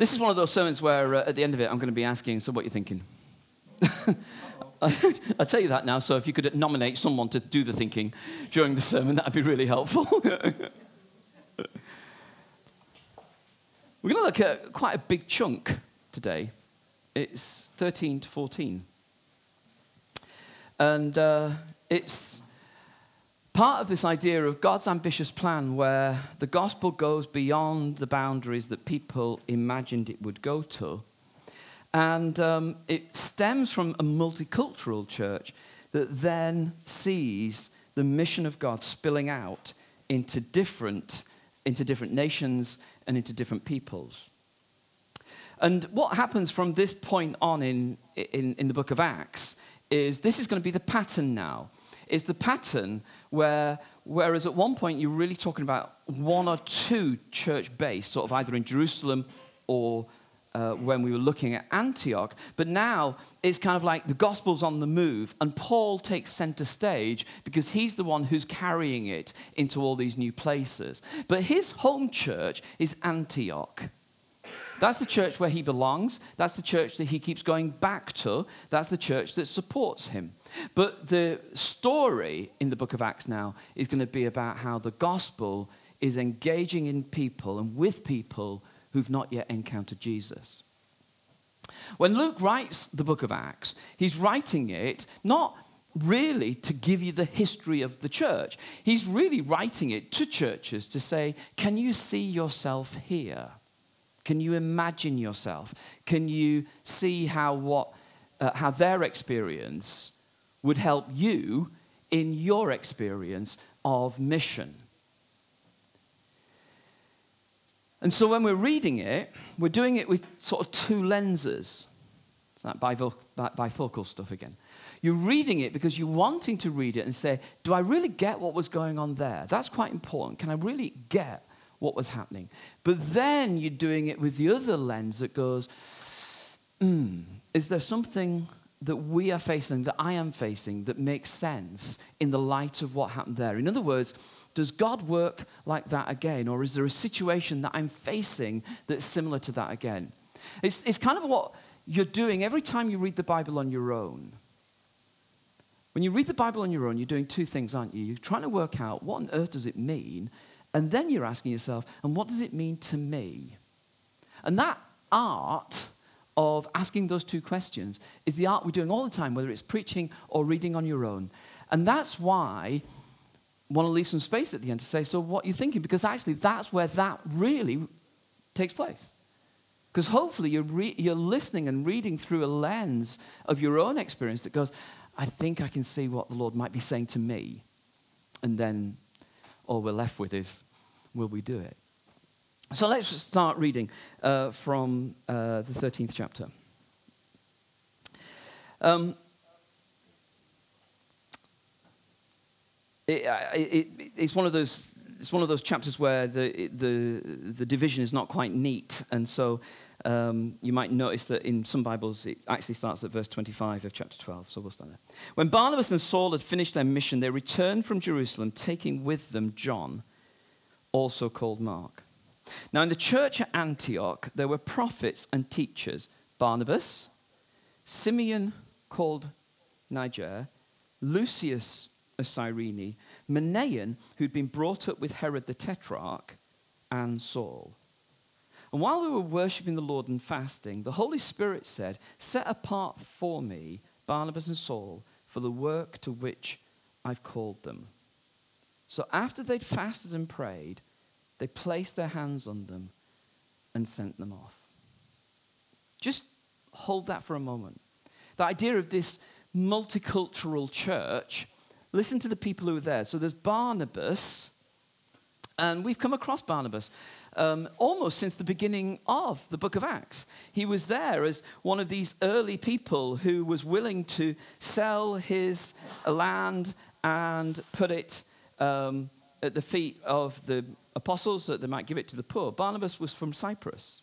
This is one of those sermons where uh, at the end of it, I'm going to be asking, so what are you thinking? I'll tell you that now, so if you could nominate someone to do the thinking during the sermon, that'd be really helpful. We're going to look at quite a big chunk today. It's 13 to 14. And uh, it's part of this idea of God's ambitious plan where the gospel goes beyond the boundaries that people imagined it would go to. And um, it stems from a multicultural church that then sees the mission of God spilling out into different, into different nations and into different peoples. And what happens from this point on in, in, in the book of Acts is this is going to be the pattern now is the pattern where, whereas at one point you're really talking about one or two church base, sort of either in Jerusalem or uh, when we were looking at Antioch, but now it's kind of like the gospel's on the move, and Paul takes center stage because he's the one who's carrying it into all these new places. But his home church is Antioch. That's the church where he belongs. That's the church that he keeps going back to. That's the church that supports him. But the story in the book of Acts now is going to be about how the gospel is engaging in people and with people who've not yet encountered Jesus. When Luke writes the book of Acts, he's writing it not really to give you the history of the church. He's really writing it to churches to say, Can you see yourself here? Can you imagine yourself? Can you see how, what, uh, how their experience would help you in your experience of mission? And so when we're reading it, we're doing it with sort of two lenses. It's that bifocal stuff again. You're reading it because you're wanting to read it and say, Do I really get what was going on there? That's quite important. Can I really get what was happening. But then you're doing it with the other lens that goes, mm, is there something that we are facing, that I am facing, that makes sense in the light of what happened there? In other words, does God work like that again? Or is there a situation that I'm facing that's similar to that again? It's, it's kind of what you're doing every time you read the Bible on your own. When you read the Bible on your own, you're doing two things, aren't you? You're trying to work out what on earth does it mean, and then you're asking yourself, and what does it mean to me? And that art of asking those two questions is the art we're doing all the time, whether it's preaching or reading on your own. And that's why I want to leave some space at the end to say, so what are you thinking? Because actually, that's where that really takes place. Because hopefully, you're, re- you're listening and reading through a lens of your own experience that goes, I think I can see what the Lord might be saying to me. And then all we're left with is, will we do it? So let's start reading uh, from uh, the 13th chapter. Um, it, it, it's one of those it's one of those chapters where the, the, the division is not quite neat. And so um, you might notice that in some Bibles it actually starts at verse 25 of chapter 12. So we'll start there. When Barnabas and Saul had finished their mission, they returned from Jerusalem, taking with them John, also called Mark. Now, in the church at Antioch, there were prophets and teachers Barnabas, Simeon called Niger, Lucius of Cyrene, Manaen, who'd been brought up with Herod the Tetrarch, and Saul. And while they were worshipping the Lord and fasting, the Holy Spirit said, Set apart for me Barnabas and Saul for the work to which I've called them. So after they'd fasted and prayed, they placed their hands on them and sent them off. Just hold that for a moment. The idea of this multicultural church listen to the people who were there. So there's Barnabas, and we've come across Barnabas um, almost since the beginning of the book of Acts. He was there as one of these early people who was willing to sell his land and put it um, at the feet of the apostles so that they might give it to the poor. Barnabas was from Cyprus.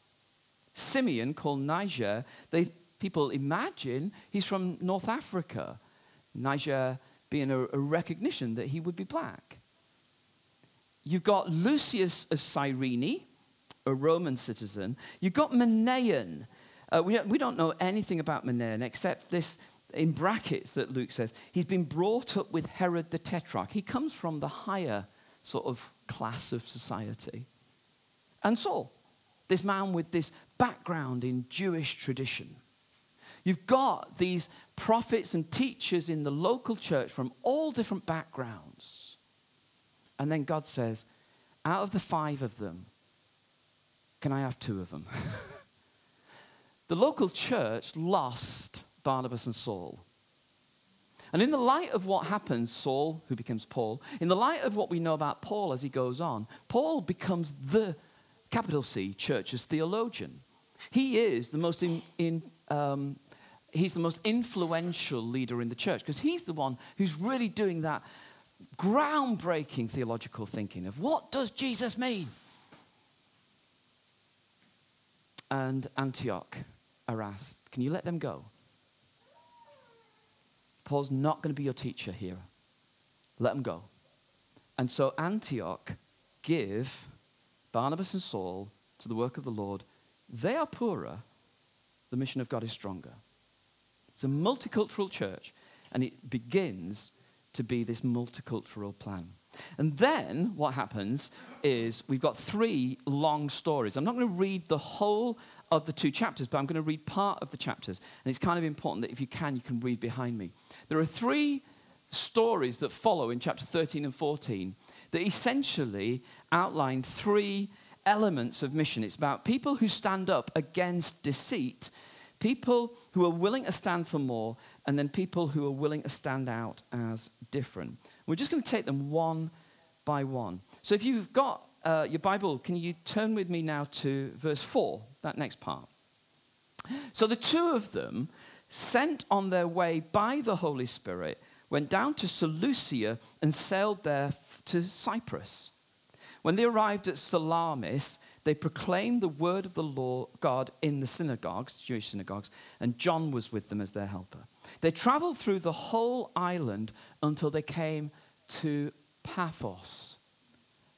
Simeon, called Niger, they, people imagine he's from North Africa. Niger being a, a recognition that he would be black. You've got Lucius of Cyrene, a Roman citizen. You've got Manaen. Uh, we, don't, we don't know anything about Manaen except this in brackets that Luke says. He's been brought up with Herod the Tetrarch. He comes from the higher sort of class of society. And Saul, this man with this background in Jewish tradition. You've got these prophets and teachers in the local church from all different backgrounds. And then God says, out of the five of them, can I have two of them? the local church lost Barnabas and Saul. And in the light of what happens, Saul, who becomes Paul, in the light of what we know about Paul as he goes on, Paul becomes the capital C church's theologian. He is the most in, in um, he's the most influential leader in the church because he's the one who's really doing that groundbreaking theological thinking of what does Jesus mean? And Antioch are asked, Can you let them go? Paul's not going to be your teacher here. Let them go. And so Antioch give Barnabas and Saul to the work of the Lord. They are poorer, the mission of God is stronger. It's a multicultural church, and it begins to be this multicultural plan. And then what happens is we've got three long stories. I'm not going to read the whole of the two chapters, but I'm going to read part of the chapters. And it's kind of important that if you can, you can read behind me. There are three stories that follow in chapter 13 and 14 that essentially outline three elements of mission. It's about people who stand up against deceit People who are willing to stand for more, and then people who are willing to stand out as different. We're just going to take them one by one. So if you've got uh, your Bible, can you turn with me now to verse 4, that next part? So the two of them, sent on their way by the Holy Spirit, went down to Seleucia and sailed there to Cyprus. When they arrived at Salamis, they proclaimed the word of the law God in the synagogues, Jewish synagogues, and John was with them as their helper. They traveled through the whole island until they came to Paphos.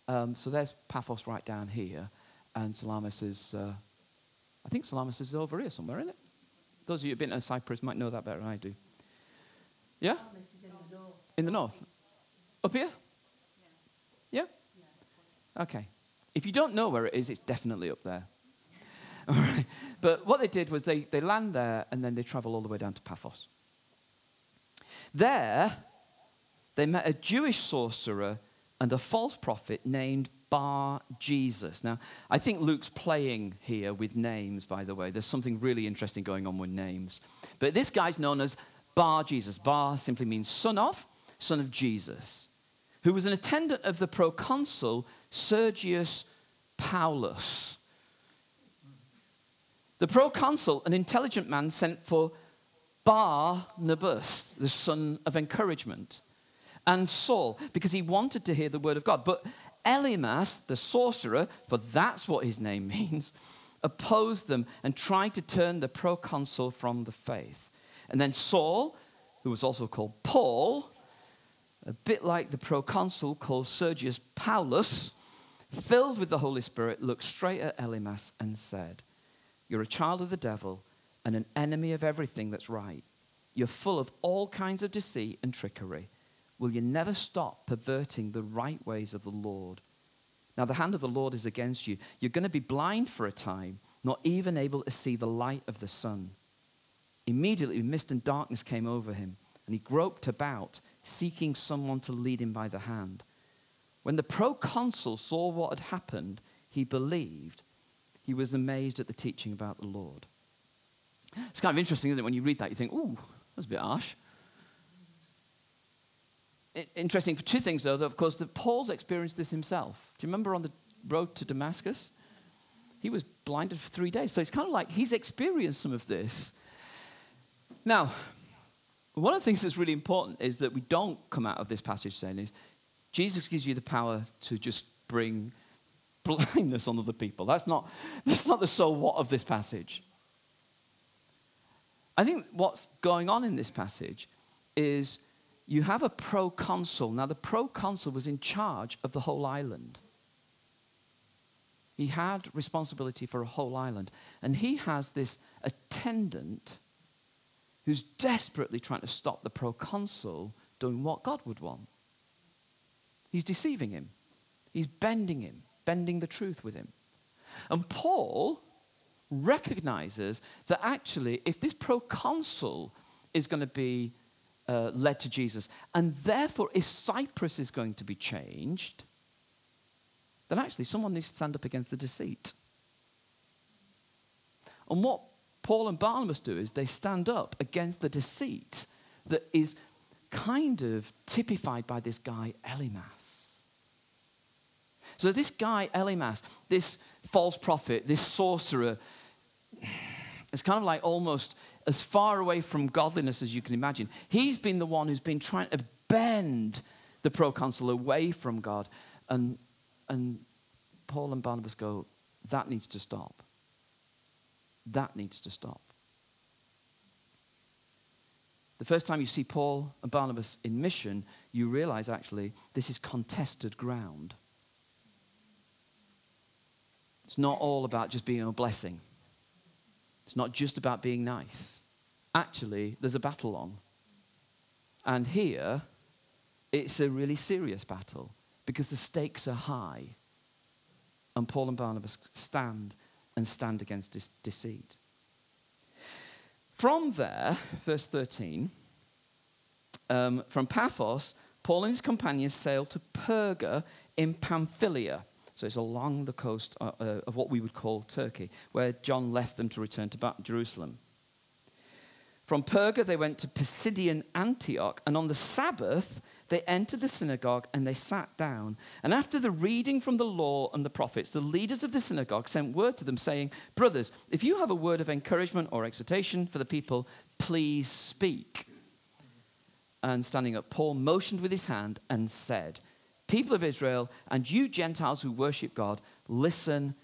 Um, so there's Paphos right down here, and Salamis is, uh, I think Salamis is over here somewhere, isn't it? Those of you who've been to Cyprus might know that better than I do. Yeah? In the north. Up here? Yeah? Okay. If you don't know where it is, it's definitely up there. All right. But what they did was they, they land there and then they travel all the way down to Paphos. There, they met a Jewish sorcerer and a false prophet named Bar Jesus. Now, I think Luke's playing here with names, by the way. There's something really interesting going on with names. But this guy's known as Bar Jesus. Bar simply means son of, son of Jesus who was an attendant of the proconsul Sergius Paulus. The proconsul, an intelligent man, sent for Barnabas, the son of encouragement, and Saul, because he wanted to hear the word of God. But Elymas, the sorcerer, for that's what his name means, opposed them and tried to turn the proconsul from the faith. And then Saul, who was also called Paul, a bit like the proconsul called Sergius Paulus, filled with the Holy Spirit, looked straight at Elymas and said, You're a child of the devil and an enemy of everything that's right. You're full of all kinds of deceit and trickery. Will you never stop perverting the right ways of the Lord? Now, the hand of the Lord is against you. You're going to be blind for a time, not even able to see the light of the sun. Immediately, mist and darkness came over him, and he groped about seeking someone to lead him by the hand. When the proconsul saw what had happened, he believed. He was amazed at the teaching about the Lord. It's kind of interesting, isn't it? When you read that, you think, ooh, that's a bit harsh. interesting for two things, though, that of course, that Paul's experienced this himself. Do you remember on the road to Damascus? He was blinded for three days. So it's kind of like he's experienced some of this. Now, one of the things that's really important is that we don't come out of this passage saying is Jesus gives you the power to just bring blindness on other people. That's not, that's not the so what of this passage. I think what's going on in this passage is you have a proconsul. Now, the proconsul was in charge of the whole island. He had responsibility for a whole island. And he has this attendant who's desperately trying to stop the proconsul doing what God would want. He's deceiving him, he's bending him, bending the truth with him. And Paul recognizes that actually, if this proconsul is going to be uh, led to Jesus, and therefore, if Cyprus is going to be changed, then actually someone needs to stand up against the deceit. And what Paul and Barnabas do is they stand up against the deceit that is kind of typified by this guy, Elymas. So, this guy, Elymas, this false prophet, this sorcerer, it's kind of like almost as far away from godliness as you can imagine. He's been the one who's been trying to bend the proconsul away from God. And, and Paul and Barnabas go, that needs to stop. That needs to stop. The first time you see Paul and Barnabas in mission, you realize actually this is contested ground. It's not all about just being a blessing. It's not just about being nice. Actually, there's a battle on. And here, it's a really serious battle because the stakes are high. And Paul and Barnabas stand and stand against de- deceit. From there, verse 13, um, from Paphos, Paul and his companions sailed to Perga in Pamphylia. So it's along the coast uh, uh, of what we would call Turkey, where John left them to return to Jerusalem. From Perga, they went to Pisidian Antioch, and on the Sabbath, they entered the synagogue and they sat down. And after the reading from the law and the prophets, the leaders of the synagogue sent word to them, saying, Brothers, if you have a word of encouragement or exhortation for the people, please speak. And standing up, Paul motioned with his hand and said, People of Israel, and you Gentiles who worship God, listen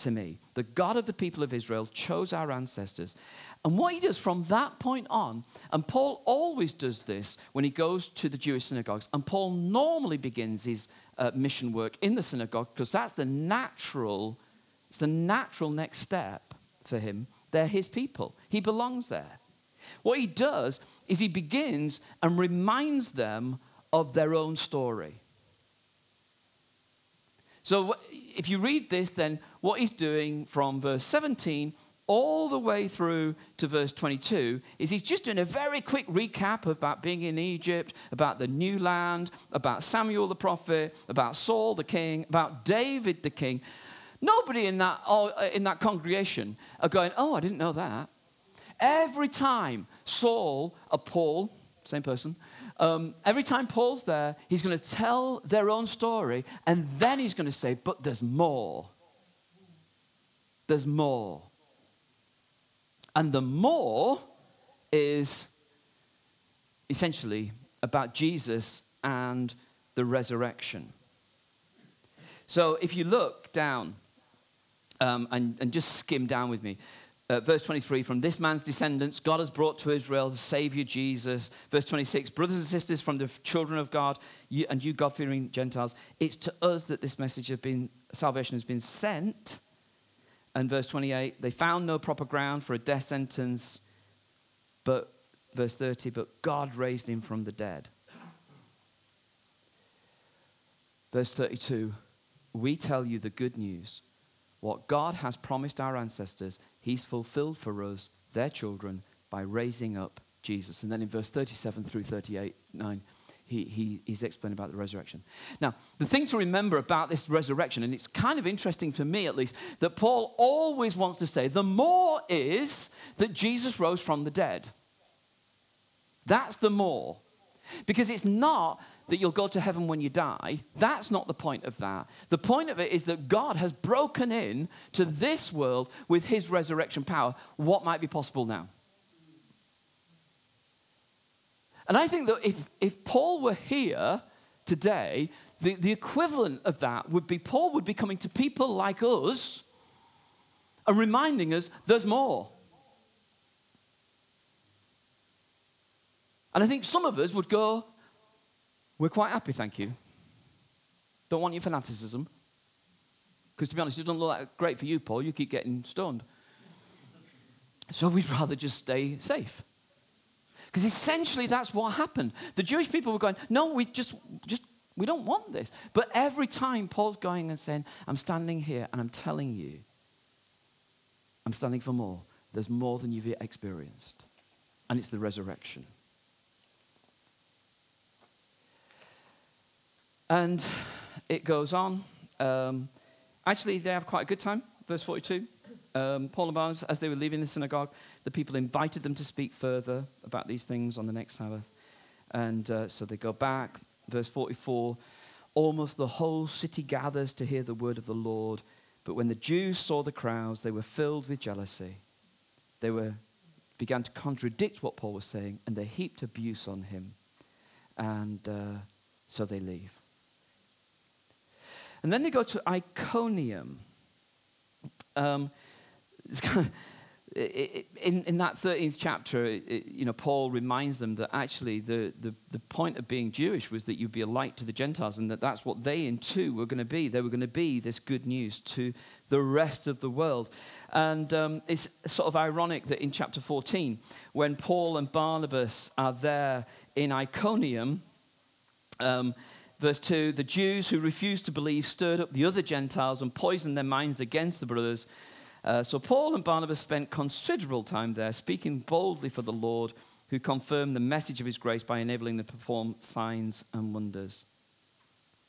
to me. The God of the people of Israel chose our ancestors. And what he does from that point on, and Paul always does this when he goes to the Jewish synagogues, and Paul normally begins his uh, mission work in the synagogue because that's the natural, it's the natural next step for him. They're his people. He belongs there. What he does is he begins and reminds them of their own story. So if you read this, then what he's doing from verse 17 all the way through to verse 22 is he's just doing a very quick recap about being in Egypt, about the new land, about Samuel the prophet, about Saul the king, about David the king. Nobody in that, uh, in that congregation are going, Oh, I didn't know that. Every time Saul or Paul, same person, um, every time Paul's there, he's going to tell their own story, and then he's going to say, But there's more. There's more. And the more is essentially about Jesus and the resurrection. So if you look down um, and, and just skim down with me, uh, verse 23 from this man's descendants god has brought to israel the savior jesus verse 26 brothers and sisters from the children of god you, and you god-fearing gentiles it's to us that this message of been salvation has been sent and verse 28 they found no proper ground for a death sentence but verse 30 but god raised him from the dead verse 32 we tell you the good news what God has promised our ancestors, He's fulfilled for us, their children, by raising up Jesus. And then in verse 37 through 38, 9, he, he, he's explaining about the resurrection. Now, the thing to remember about this resurrection, and it's kind of interesting for me at least, that Paul always wants to say the more is that Jesus rose from the dead. That's the more. Because it's not that you'll go to heaven when you die. That's not the point of that. The point of it is that God has broken in to this world with his resurrection power. What might be possible now? And I think that if, if Paul were here today, the, the equivalent of that would be Paul would be coming to people like us and reminding us there's more. And I think some of us would go, We're quite happy, thank you. Don't want your fanaticism. Because to be honest, it doesn't look that great for you, Paul. You keep getting stoned. So we'd rather just stay safe. Because essentially that's what happened. The Jewish people were going, no, we just, just, we don't want this. But every time Paul's going and saying, I'm standing here and I'm telling you, I'm standing for more. There's more than you've yet experienced. And it's the resurrection. And it goes on. Um, actually, they have quite a good time. Verse 42. Um, Paul and Barnabas, as they were leaving the synagogue, the people invited them to speak further about these things on the next Sabbath. And uh, so they go back. Verse 44 Almost the whole city gathers to hear the word of the Lord. But when the Jews saw the crowds, they were filled with jealousy. They were, began to contradict what Paul was saying, and they heaped abuse on him. And uh, so they leave. And then they go to Iconium. Um, kind of, in, in that 13th chapter, it, you know, Paul reminds them that actually the, the, the point of being Jewish was that you'd be a light to the Gentiles and that that's what they in two were going to be. They were going to be this good news to the rest of the world. And um, it's sort of ironic that in chapter 14, when Paul and Barnabas are there in Iconium, um, Verse 2 The Jews who refused to believe stirred up the other Gentiles and poisoned their minds against the brothers. Uh, so Paul and Barnabas spent considerable time there, speaking boldly for the Lord, who confirmed the message of his grace by enabling them to perform signs and wonders.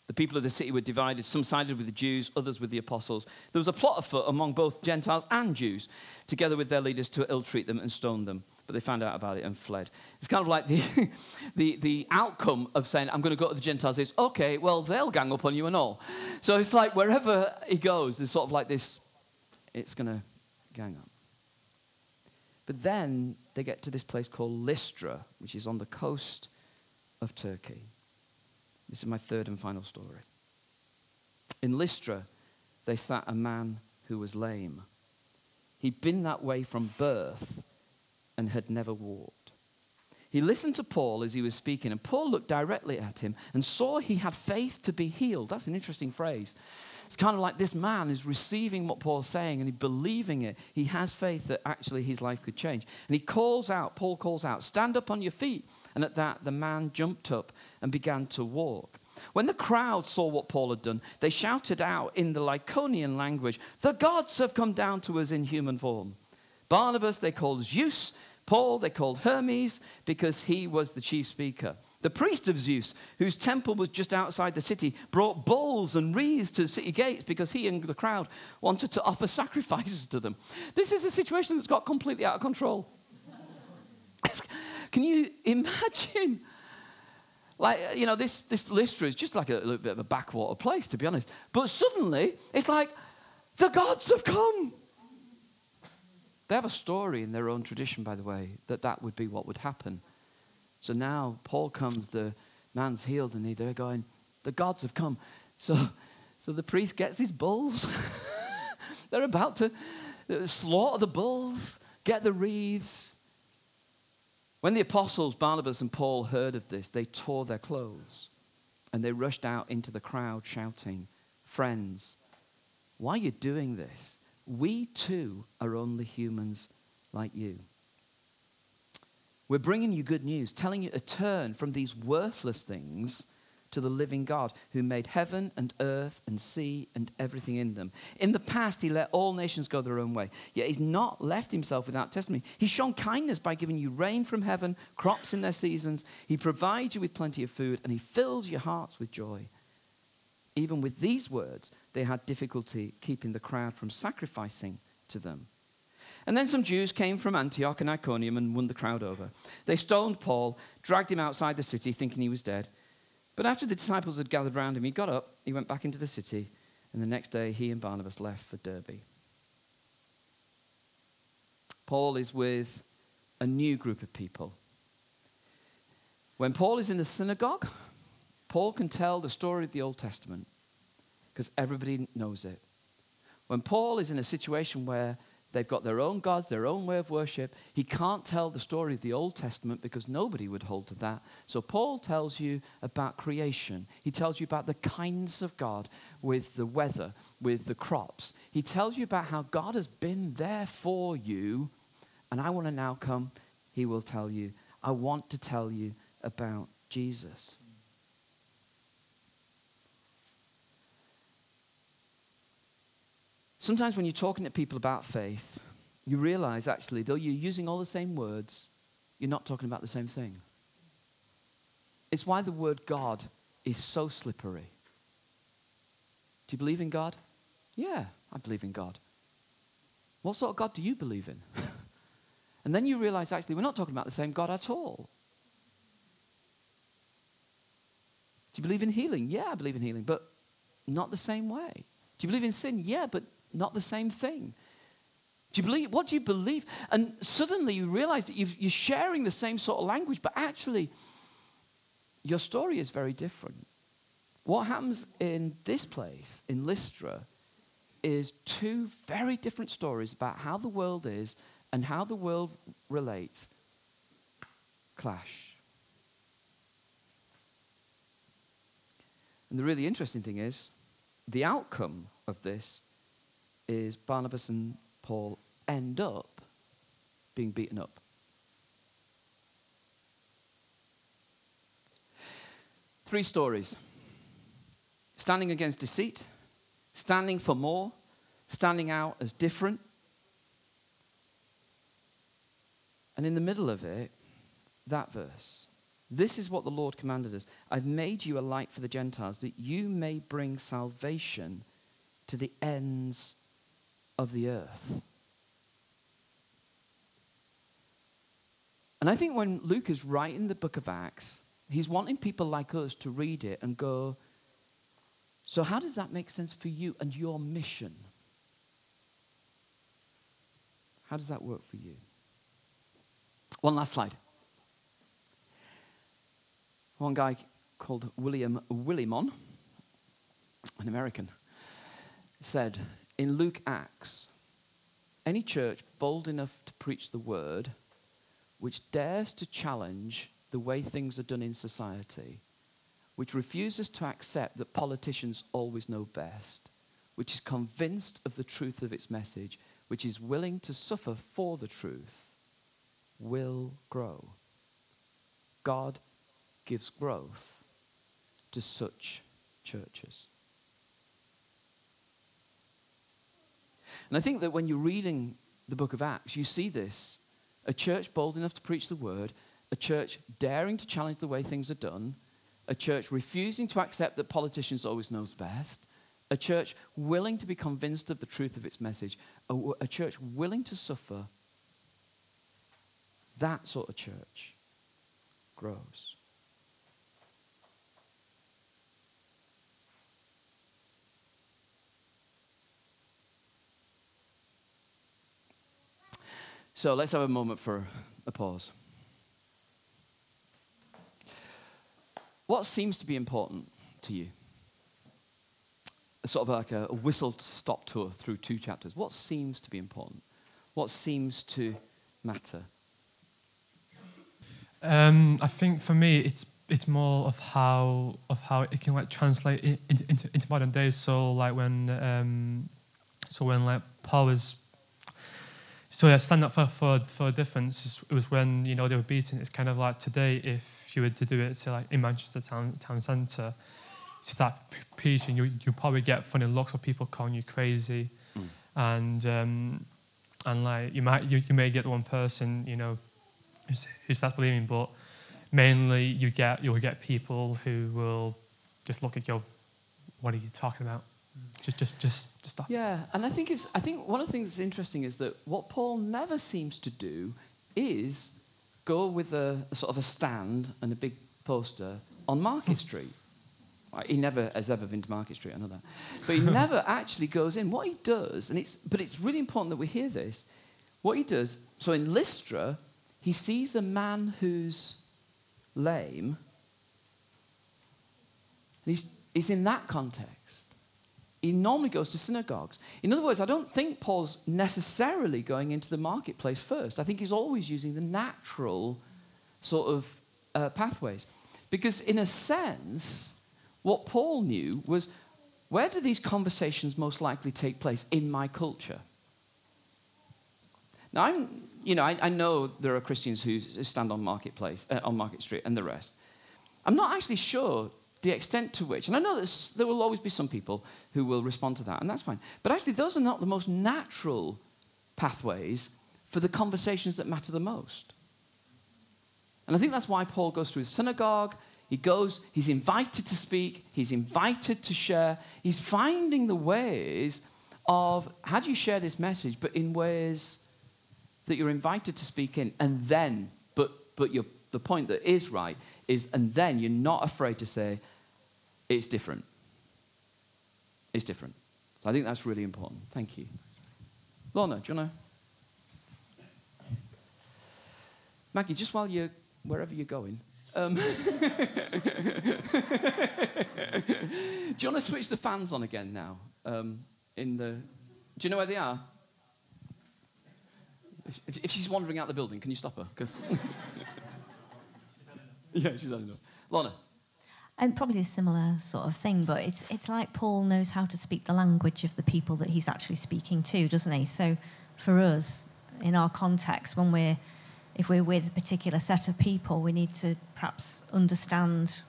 The people of the city were divided. Some sided with the Jews, others with the apostles. There was a plot afoot among both Gentiles and Jews, together with their leaders, to ill treat them and stone them. But they found out about it and fled. It's kind of like the, the, the outcome of saying, I'm going to go to the Gentiles is, okay, well, they'll gang up on you and all. So it's like wherever he goes, there's sort of like this it's going to gang up. But then they get to this place called Lystra, which is on the coast of Turkey. This is my third and final story. In Lystra, they sat a man who was lame. He'd been that way from birth and had never walked. He listened to Paul as he was speaking, and Paul looked directly at him and saw he had faith to be healed. That's an interesting phrase. It's kind of like this man is receiving what Paul's saying and he's believing it. He has faith that actually his life could change. And he calls out, Paul calls out, stand up on your feet. And at that, the man jumped up and began to walk. When the crowd saw what Paul had done, they shouted out in the Lycaonian language, The gods have come down to us in human form. Barnabas they called Zeus, Paul they called Hermes because he was the chief speaker. The priest of Zeus, whose temple was just outside the city, brought bulls and wreaths to the city gates because he and the crowd wanted to offer sacrifices to them. This is a situation that's got completely out of control. Can you imagine? Like, you know, this, this Lystra is just like a, a little bit of a backwater place, to be honest. But suddenly, it's like, the gods have come. They have a story in their own tradition, by the way, that that would be what would happen. So now Paul comes, the man's healed, and they're going, the gods have come. So, so the priest gets his bulls. they're about to uh, slaughter the bulls, get the wreaths. When the apostles, Barnabas and Paul, heard of this, they tore their clothes and they rushed out into the crowd shouting, Friends, why are you doing this? We too are only humans like you. We're bringing you good news, telling you to turn from these worthless things to the living God who made heaven and earth and sea and everything in them. In the past, he let all nations go their own way, yet he's not left himself without testimony. He's shown kindness by giving you rain from heaven, crops in their seasons. He provides you with plenty of food, and he fills your hearts with joy. Even with these words, they had difficulty keeping the crowd from sacrificing to them. And then some Jews came from Antioch and Iconium and won the crowd over. They stoned Paul, dragged him outside the city, thinking he was dead. But after the disciples had gathered round him, he got up, he went back into the city, and the next day he and Barnabas left for Derbe. Paul is with a new group of people. When Paul is in the synagogue, Paul can tell the story of the Old Testament because everybody knows it. When Paul is in a situation where They've got their own gods, their own way of worship. He can't tell the story of the Old Testament because nobody would hold to that. So Paul tells you about creation. He tells you about the kindness of God with the weather, with the crops. He tells you about how God has been there for you. And I want to now come, he will tell you. I want to tell you about Jesus. Sometimes when you're talking to people about faith, you realize actually, though you're using all the same words, you're not talking about the same thing. It's why the word God is so slippery. Do you believe in God? Yeah, I believe in God. What sort of God do you believe in? and then you realize actually, we're not talking about the same God at all. Do you believe in healing? Yeah, I believe in healing, but not the same way. Do you believe in sin? Yeah, but not the same thing. Do you believe? What do you believe? And suddenly you realize that you are sharing the same sort of language, but actually, your story is very different. What happens in this place, in Lystra, is two very different stories about how the world is and how the world relates clash. And the really interesting thing is, the outcome of this is Barnabas and Paul end up being beaten up. Three stories standing against deceit, standing for more, standing out as different. And in the middle of it, that verse. This is what the Lord commanded us I've made you a light for the Gentiles, that you may bring salvation to the ends of the earth. And I think when Luke is writing the book of Acts, he's wanting people like us to read it and go, so how does that make sense for you and your mission? How does that work for you? One last slide. One guy called William Willimon, an American, said, in Luke Acts, any church bold enough to preach the word, which dares to challenge the way things are done in society, which refuses to accept that politicians always know best, which is convinced of the truth of its message, which is willing to suffer for the truth, will grow. God gives growth to such churches. And I think that when you're reading the book of Acts, you see this a church bold enough to preach the word, a church daring to challenge the way things are done, a church refusing to accept that politicians always know best, a church willing to be convinced of the truth of its message, a, a church willing to suffer. That sort of church grows. So let's have a moment for a pause. What seems to be important to you? Sort of like a, a whistle stop tour through two chapters. What seems to be important? What seems to matter? Um, I think for me, it's it's more of how of how it can like translate in, in, into, into modern days. So like when um, so when like Paul is so yeah, stand up for, for for a difference. It was when you know they were beaten. It's kind of like today, if you were to do it, say like in Manchester town town centre, start preaching, you you probably get funny looks of people calling you crazy, mm. and um, and like you might you, you may get one person you know who's, who starts believing, but mainly you get you'll get people who will just look at you. What are you talking about? Just, just, just, just stop. Yeah, and I think it's. I think one of the things that's interesting is that what Paul never seems to do is go with a, a sort of a stand and a big poster on Market hmm. Street. He never has ever been to Market Street, I know that. But he never actually goes in. What he does, and it's, but it's really important that we hear this. What he does, so in Lystra, he sees a man who's lame. And he's, he's in that context. He normally goes to synagogues. In other words, I don't think Paul's necessarily going into the marketplace first. I think he's always using the natural sort of uh, pathways. Because, in a sense, what Paul knew was where do these conversations most likely take place in my culture? Now, I'm, you know, I, I know there are Christians who stand on Marketplace, uh, on Market Street, and the rest. I'm not actually sure the extent to which, and I know there will always be some people who will respond to that, and that's fine. But actually, those are not the most natural pathways for the conversations that matter the most. And I think that's why Paul goes to his synagogue. He goes, he's invited to speak, he's invited to share. He's finding the ways of how do you share this message, but in ways that you're invited to speak in, and then, but, but the point that is right is, and then you're not afraid to say, it's different. It's different. So I think that's really important. Thank you. Lorna, do you to? Maggie, just while you're wherever you're going, um, do you want to switch the fans on again now? Um, in the, do you know where they are? If, if, she's wandering out the building, can you stop her? Because yeah, she's had enough. Lorna. And probably a similar sort of thing, but it's it's like Paul knows how to speak the language of the people that he's actually speaking to, doesn't he? So for us, in our context, when we're if we're with a particular set of people, we need to perhaps understand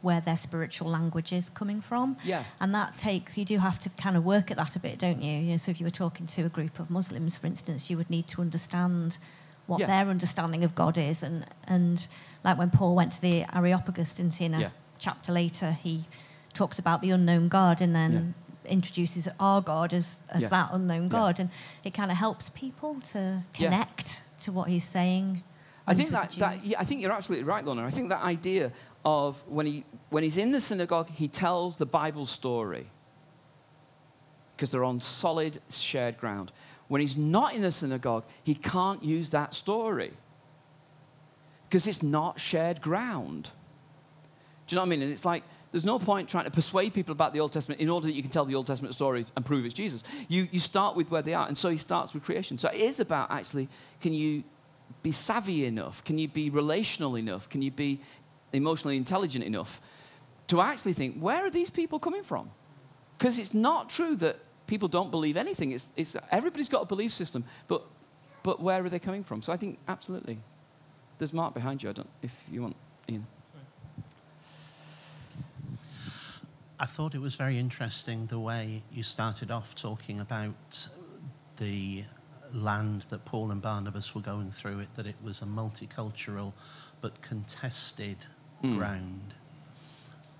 where their spiritual language is coming from. Yeah. And that takes, you do have to kind of work at that a bit, don't you? you know, so if you were talking to a group of Muslims, for instance, you would need to understand what yeah. their understanding of God is. And, and like when Paul went to the Areopagus, didn't he? In a yeah. Chapter later, he talks about the unknown God and then yeah. introduces our God as, as that unknown God. And it kind of helps people to connect to what he's saying. I think that, that yeah, I think you're absolutely right, Lorna. I think that idea of when, he, when he's in the synagogue, he tells the Bible story because they're on solid, shared ground. When he's not in the synagogue, he can't use that story because it's not shared ground. Do you know what I mean? And it's like, there's no point trying to persuade people about the Old Testament in order that you can tell the Old Testament story and prove it's Jesus. You, you start with where they are. And so he starts with creation. So it is about actually, can you be savvy enough? Can you be relational enough? Can you be emotionally intelligent enough to actually think, where are these people coming from? Because it's not true that people don't believe anything. It's, it's, everybody's got a belief system, but, but where are they coming from? So I think absolutely. There's Mark behind you. I don't, if you want, Ian. I thought it was very interesting the way you started off talking about the land that Paul and Barnabas were going through, it that it was a multicultural but contested mm. ground.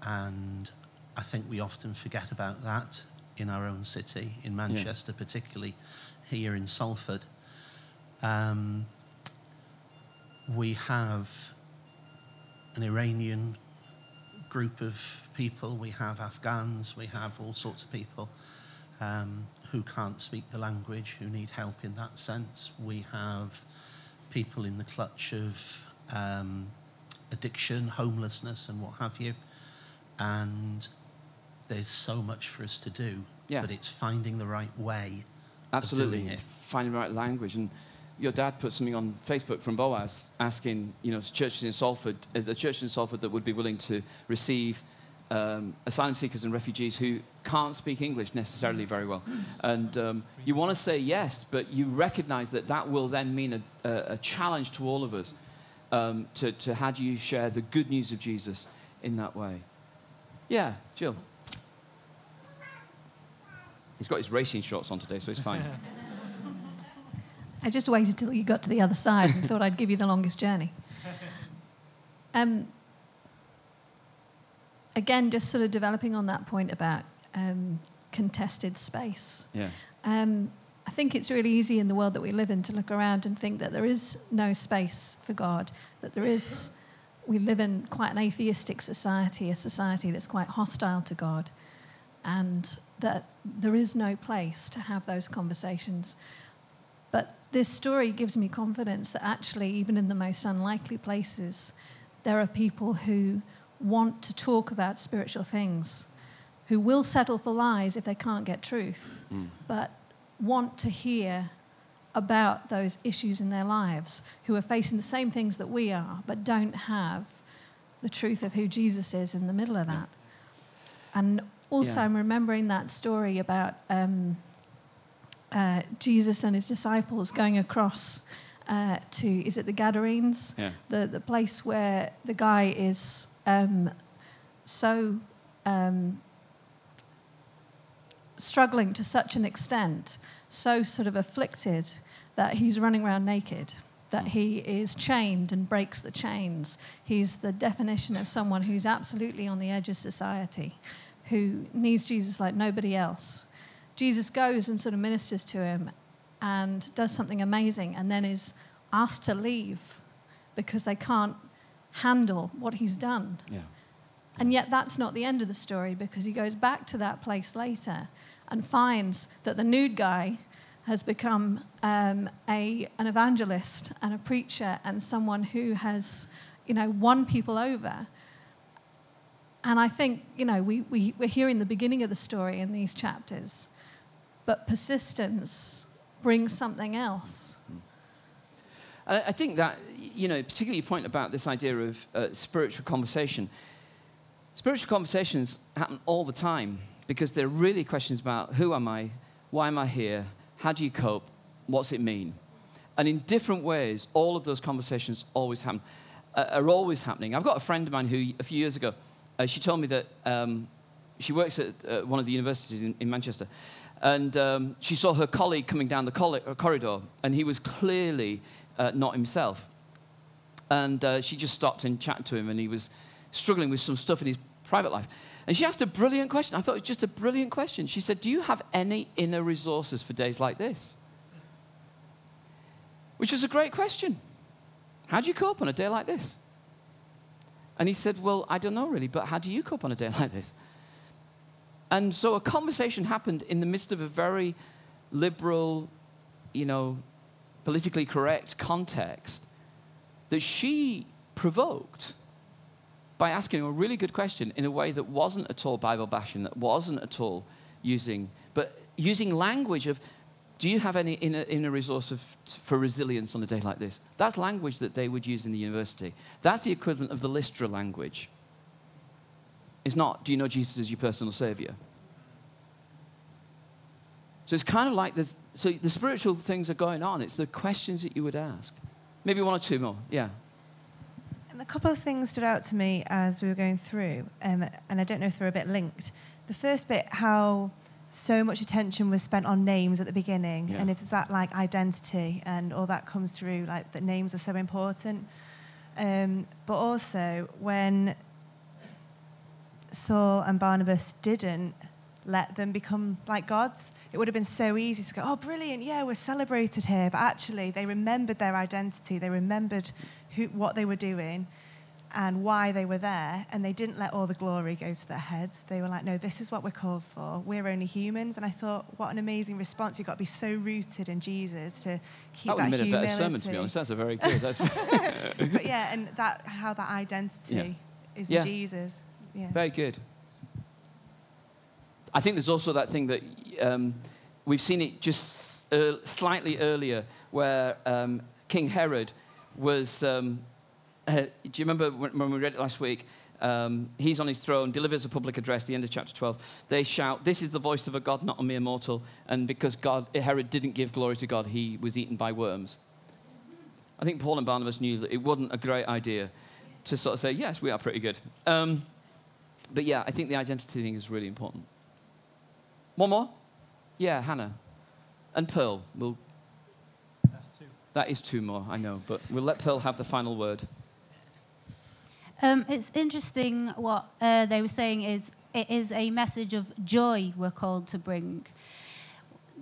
And I think we often forget about that in our own city, in Manchester, yeah. particularly here in Salford. Um, we have an Iranian group of people, we have Afghans, we have all sorts of people um, who can't speak the language, who need help in that sense. We have people in the clutch of um, addiction, homelessness, and what have you. And there's so much for us to do, yeah. but it's finding the right way. Absolutely, finding the right language. And your dad put something on Facebook from Boaz asking, you know, churches in Salford, uh, the churches in Salford that would be willing to receive um, asylum seekers and refugees who can't speak English necessarily very well. And um, you want to say yes, but you recognize that that will then mean a, a, a challenge to all of us um, to, to how do you share the good news of Jesus in that way. Yeah, Jill. He's got his racing shorts on today, so he's fine. I just waited till you got to the other side and thought I'd give you the longest journey. Um, again, just sort of developing on that point about um, contested space. Yeah. Um, I think it's really easy in the world that we live in to look around and think that there is no space for God, that there is, we live in quite an atheistic society, a society that's quite hostile to God, and that there is no place to have those conversations. But this story gives me confidence that actually, even in the most unlikely places, there are people who want to talk about spiritual things, who will settle for lies if they can't get truth, Mm. but want to hear about those issues in their lives, who are facing the same things that we are, but don't have the truth of who Jesus is in the middle of that. And also, Yeah. I'm remembering that story about um, uh, Jesus and his disciples going across uh, to, is it the Gadarenes? Yeah. The, the place where the guy is um, so um, struggling to such an extent, so sort of afflicted that he's running around naked, that he is chained and breaks the chains. He's the definition of someone who's absolutely on the edge of society, who needs Jesus like nobody else. Jesus goes and sort of ministers to him and does something amazing and then is asked to leave because they can't handle what he's done. Yeah. And yet, that's not the end of the story because he goes back to that place later and finds that the nude guy has become um, a, an evangelist and a preacher and someone who has, you know, won people over. And I think, you know, we, we, we're hearing the beginning of the story in these chapters, but persistence brings something else. I I think that, you know, particularly your point about this idea of uh, spiritual conversation. Spiritual conversations happen all the time because they're really questions about who am I, why am I here, how do you cope, what's it mean? And in different ways, all of those conversations always happen, uh, are always happening. I've got a friend of mine who, a few years ago, uh, she told me that um, she works at uh, one of the universities in, in Manchester, and um, she saw her colleague coming down the uh, corridor, and he was clearly uh, not himself. And uh, she just stopped and chatted to him, and he was struggling with some stuff in his private life. And she asked a brilliant question. I thought it was just a brilliant question. She said, Do you have any inner resources for days like this? Which was a great question. How do you cope on a day like this? And he said, Well, I don't know really, but how do you cope on a day like this? And so a conversation happened in the midst of a very liberal, you know, politically correct context that she provoked by asking a really good question in a way that wasn't at all Bible bashing, that wasn't at all using, but using language of, do you have any inner, inner resource of, for resilience on a day like this? That's language that they would use in the university. That's the equivalent of the Lystra language. It's not, do you know Jesus as your personal savior? So it's kind of like this. So the spiritual things are going on. It's the questions that you would ask. Maybe one or two more. Yeah. And a couple of things stood out to me as we were going through, um, and I don't know if they're a bit linked. The first bit, how so much attention was spent on names at the beginning, Yeah. and if it's that like identity and all that comes through, like that names are so important. Um, but also when Saul and Barnabas didn't let them become like gods, it would have been so easy to go, oh, brilliant, yeah, we're celebrated here. But actually, they remembered their identity, they remembered who, what they were doing and why they were there, and they didn't let all the glory go to their heads. They were like, no, this is what we're called for. We're only humans. And I thought, what an amazing response. You've got to be so rooted in Jesus to keep that would that, have been a better sermon, to be honest. That's a very good. That's but yeah, and that how that identity is Yeah. in Jesus. Yeah. Very good. I think there's also that thing that um, we've seen it just uh, slightly earlier, where um, King Herod was. Um, uh, do you remember when, we read it last week? Um, he's on his throne, delivers a public address, the end of chapter 12. They shout, This is the voice of a God, not a mere mortal. And because God, Herod didn't give glory to God, he was eaten by worms. I think Paul and Barnabas knew that it wasn't a great idea to sort of say, Yes, we are pretty good. But yeah, I think the identity thing is really important. One more? Yeah, Hannah. And Pearl. We'll, That's two. that is two more, I know, but we'll let Pearl have the final word. Um, it's interesting what uh, they were saying is it is a message of joy we're called to bring.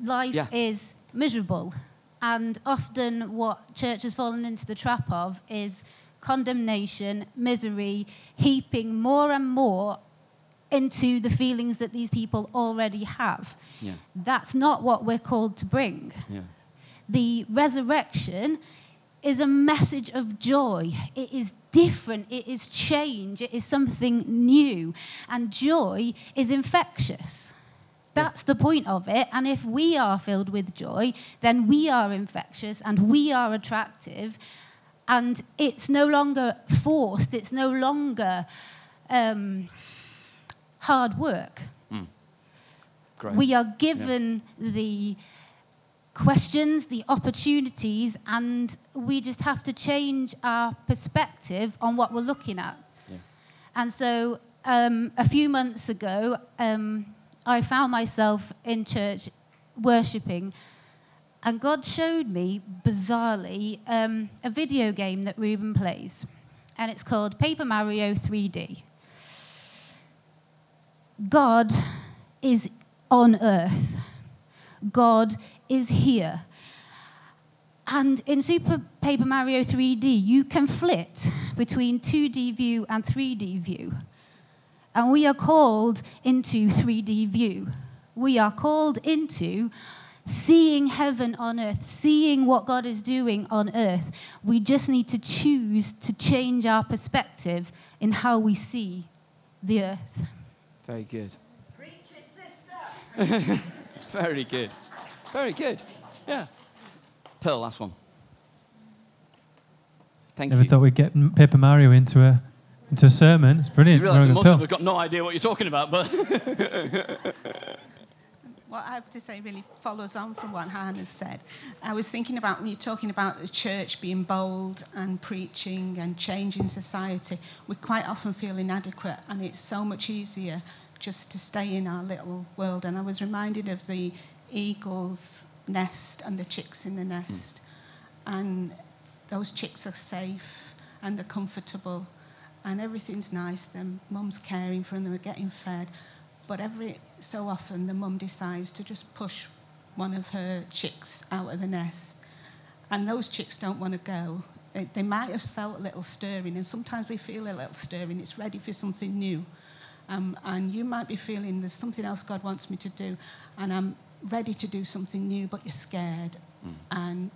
Life Yeah. is miserable, and often what church has fallen into the trap of is condemnation, misery, heaping more and more into the feelings that these people already have. Yeah, That's not what we're called to bring yeah. the resurrection is a message of joy. It is different, it is change, it is something new. And joy is infectious. That's the point of it. And if we are filled with joy, then we are infectious and we are attractive. And it's no longer forced, it's no longer um, hard work. Mm. Great. We are given yeah. the questions, the opportunities, and we just have to change our perspective on what we're looking at. Yeah. And so um, a few months ago, um, I found myself in church worshipping, and God showed me, bizarrely, um, a video game that Ruben plays, and it's called Paper Mario 3D. God is on earth. God is here. And in Super Paper Mario 3D, you can flit between 2D view and 3D view. And we are called into 3D view. We are called into seeing heaven on earth, seeing what God is doing on earth. We just need to choose to change our perspective in how we see the earth. Very good. Preach it, sister. Very good. Very good. Yeah. Pearl, last one. Thank you. Never you. thought we'd get Paper Mario into a into a sermon. It's brilliant. You realise most of us have got no idea what you're talking about, but. what I have to say really follows on from what Hannah said. I was thinking about when you're talking about the church being bold and preaching and changing society, we quite often feel inadequate, and it's so much easier just to stay in our little world. And I was reminded of the eagle's nest and the chicks in the nest. And those chicks are safe and they're comfortable and everything's nice. Them mum's caring for them, they're getting fed. But every so often the mum decides to just push one of her chicks out of the nest. And those chicks don't want to go. They, they might have felt a little stirring, and sometimes we feel a little stirring. It's ready for something new. Um, and you might be feeling there's something else God wants me to do, and I'm ready to do something new, but you're scared. Mm. And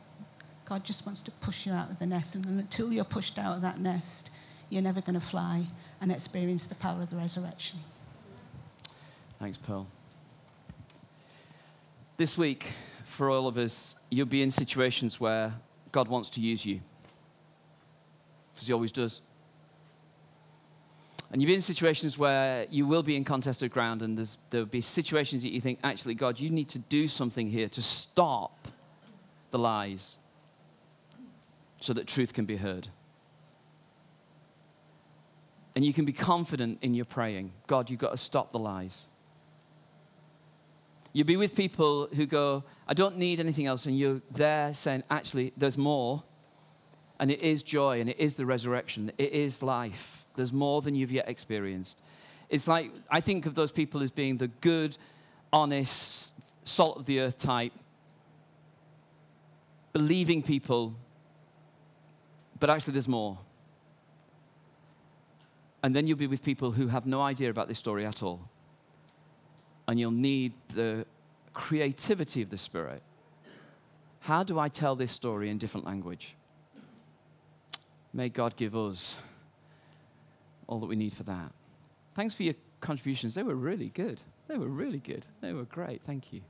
God just wants to push you out of the nest. And until you're pushed out of that nest, you're never going to fly and experience the power of the resurrection. Thanks, Pearl. This week, for all of us, you'll be in situations where God wants to use you, because He always does. And you'll be in situations where you will be in contested ground, and there'll be situations that you think, actually, God, you need to do something here to stop the lies so that truth can be heard. And you can be confident in your praying God, you've got to stop the lies. You'll be with people who go, I don't need anything else. And you're there saying, actually, there's more. And it is joy, and it is the resurrection, it is life. There's more than you've yet experienced. It's like, I think of those people as being the good, honest, salt of the earth type, believing people, but actually there's more. And then you'll be with people who have no idea about this story at all. And you'll need the creativity of the Spirit. How do I tell this story in different language? May God give us all that we need for that. Thanks for your contributions. They were really good. They were really good. They were great. Thank you.